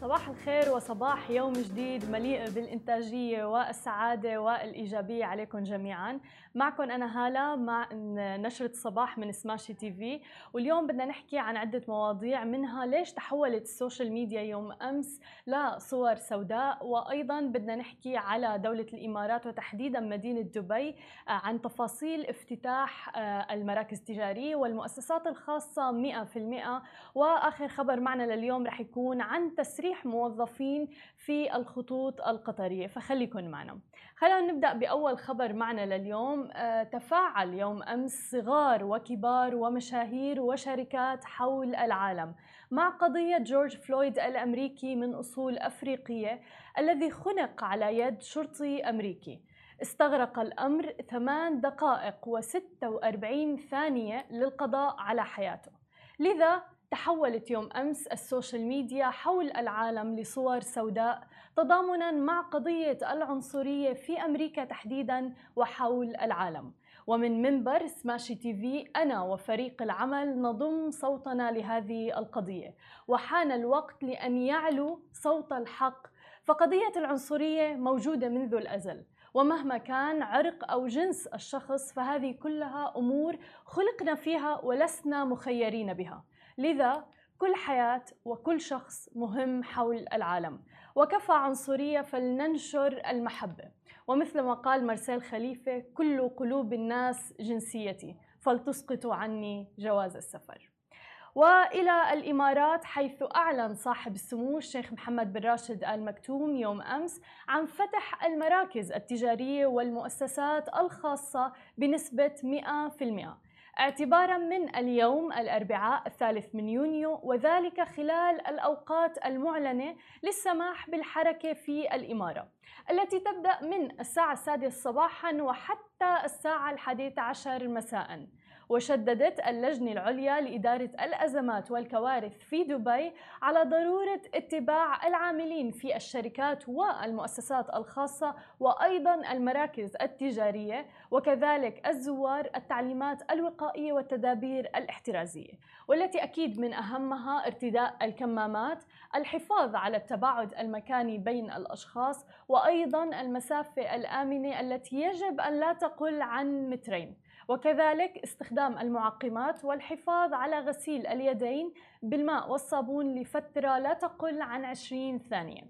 صباح الخير وصباح يوم جديد مليء بالإنتاجية والسعادة والإيجابية عليكم جميعا. معكم أنا هالة مع نشرة صباح من سماشي تي في. واليوم بدنا نحكي عن عدة مواضيع منها ليش تحولت ال social media يوم أمس لصور سوداء. وأيضا بدنا نحكي على دولة الإمارات وتحديدا مدينة دبي عن تفاصيل افتتاح المراكز التجارية والمؤسسات الخاصة 100% وآخر خبر معنا لليوم رح يكون عن تسريح موظفين في الخطوط القطرية فخليكن معنا. خلينا نبدأ بأول خبر معنا لليوم. آه، تفاعل يوم أمس صغار وكبار ومشاهير وشركات حول العالم مع قضية جورج فلويد الأمريكي من أصول أفريقية الذي خنق على يد شرطي أمريكي. استغرق الأمر ثمان دقائق و46 ثانية للقضاء على حياته. لذا تحولت يوم أمس السوشيال ميديا حول العالم لصور سوداء تضامنا مع قضية العنصرية في أمريكا تحديدا وحول العالم. ومن منبر سماشي تي في أنا وفريق العمل نضم صوتنا لهذه القضية. وحان الوقت لأن يعلو صوت الحق. فقضية العنصرية موجودة منذ الأزل. ومهما كان عرق أو جنس الشخص فهذه كلها أمور خلقنا فيها ولسنا مخيرين بها. لذا كل حياة وكل شخص مهم حول العالم. وكفى عنصرية فلننشر المحبة. ومثل ما قال مرسيل خليفة كل قلوب الناس جنسيتي فلتسقطوا عني جواز السفر. وإلى الإمارات حيث أعلن صاحب السمو الشيخ محمد بن راشد ال مكتوم يوم أمس عن فتح المراكز التجارية والمؤسسات الخاصة بنسبة 100% اعتبارا من اليوم الأربعاء الثالث من يونيو وذلك خلال الأوقات المعلنة للسماح بالحركة في الإمارة التي تبدأ من الساعة السادسة صباحا وحتى الساعة الحادية عشر مساء. وشددت اللجنة العليا لإدارة الأزمات والكوارث في دبي على ضرورة اتباع العاملين في الشركات والمؤسسات الخاصة وأيضا المراكز التجارية وكذلك الزوار التعليمات الوقائية والتدابير الاحترازية والتي أكيد من أهمها ارتداء الكمامات الحفاظ على التباعد المكاني بين الأشخاص وأيضا المسافة الآمنة التي يجب أن لا تقل عن مترين. وكذلك استخدام المعقمات والحفاظ على غسيل اليدين بالماء والصابون لفترة لا تقل عن 20 ثانية.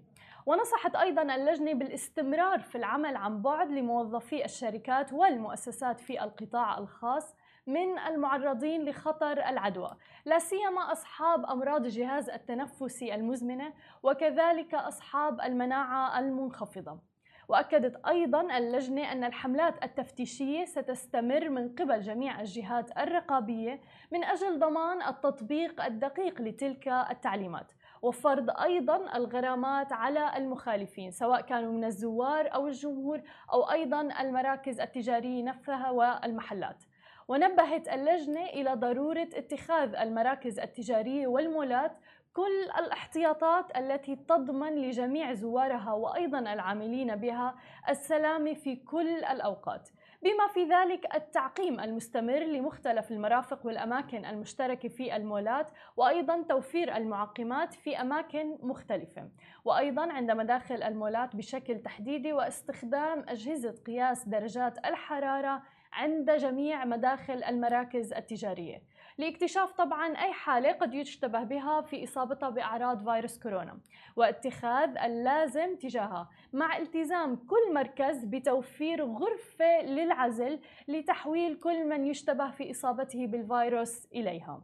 ونصحت أيضا اللجنة بالاستمرار في العمل عن بعد لموظفي الشركات والمؤسسات في القطاع الخاص من المعرضين لخطر العدوى لا سيما أصحاب أمراض الجهاز التنفسي المزمنة وكذلك أصحاب المناعة المنخفضة. وأكدت أيضا اللجنة أن الحملات التفتيشية ستستمر من قبل جميع الجهات الرقابية من أجل ضمان التطبيق الدقيق لتلك التعليمات وفرض أيضا الغرامات على المخالفين سواء كانوا من الزوار أو الجمهور أو أيضا المراكز التجارية نفسها والمحلات. ونبهت اللجنة إلى ضرورة اتخاذ المراكز التجارية والمولات كل الاحتياطات التي تضمن لجميع زوارها وأيضا العاملين بها السلامه في كل الأوقات. بما في ذلك التعقيم المستمر لمختلف المرافق والأماكن المشتركة في المولات وأيضا توفير المعقمات في أماكن مختلفة. وأيضا عند مداخل المولات بشكل تحديدي واستخدام أجهزة قياس درجات الحرارة عند جميع مداخل المراكز التجارية. لاكتشاف طبعا أي حالة قد يشتبه بها في إصابتها بأعراض فيروس كورونا واتخاذ اللازم تجاهها مع التزام كل مركز بتوفير غرفة للعزل لتحويل كل من يشتبه في إصابته بالفيروس إليها.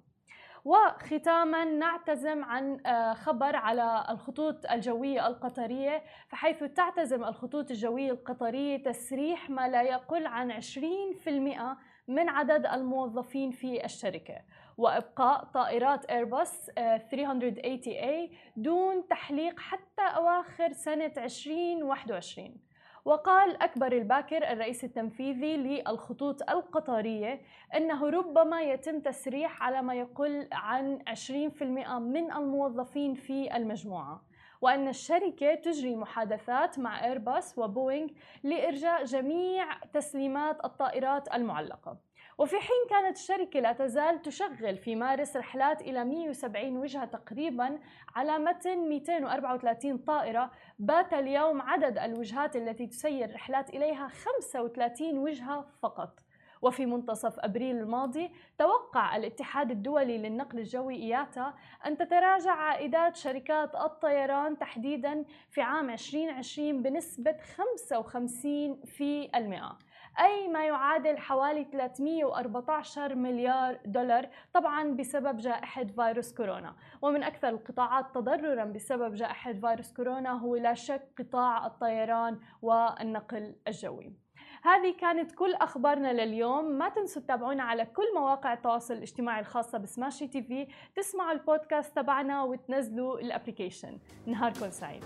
وختاما نعتزم عن آه، خبر على الخطوط الجوية القطرية فحيث تعتزم الخطوط الجوية القطرية تسريح ما لا يقل عن 20% من عدد الموظفين في الشركة. وإبقاء طائرات إيرباص 380A آه، دون تحليق حتى أواخر سنة 2021 وقال أكبر الباكر الرئيس التنفيذي للخطوط القطرية أنه ربما يتم تسريح على ما يقل عن 20% من الموظفين في المجموعة وأن الشركة تجري محادثات مع إيرباص وبوينغ لإرجاء جميع تسليمات الطائرات المعلقة. وفي حين كانت الشركة لا تزال تشغل في مارس رحلات إلى 170 وجهة تقريبا على متن 234 طائرة. بات اليوم عدد الوجهات التي تسير رحلات إليها 35 وجهة فقط. وفي منتصف أبريل الماضي توقع الاتحاد الدولي للنقل الجوي إياتا أن تتراجع عائدات شركات الطيران تحديدا في عام 2020 بنسبة 55 في المئة. أي ما يعادل حوالي 314 مليار دولار طبعا بسبب جائحة فيروس كورونا. ومن أكثر القطاعات تضررا بسبب جائحة فيروس كورونا هو لا شك قطاع الطيران والنقل الجوي. هذه كانت كل أخبارنا لليوم. ما تنسوا تتابعونا على كل مواقع التواصل الاجتماعي الخاصة بسماشي تي في. تسمعوا البودكاست تبعنا وتنزلوا ال application. نهاركم سعيد.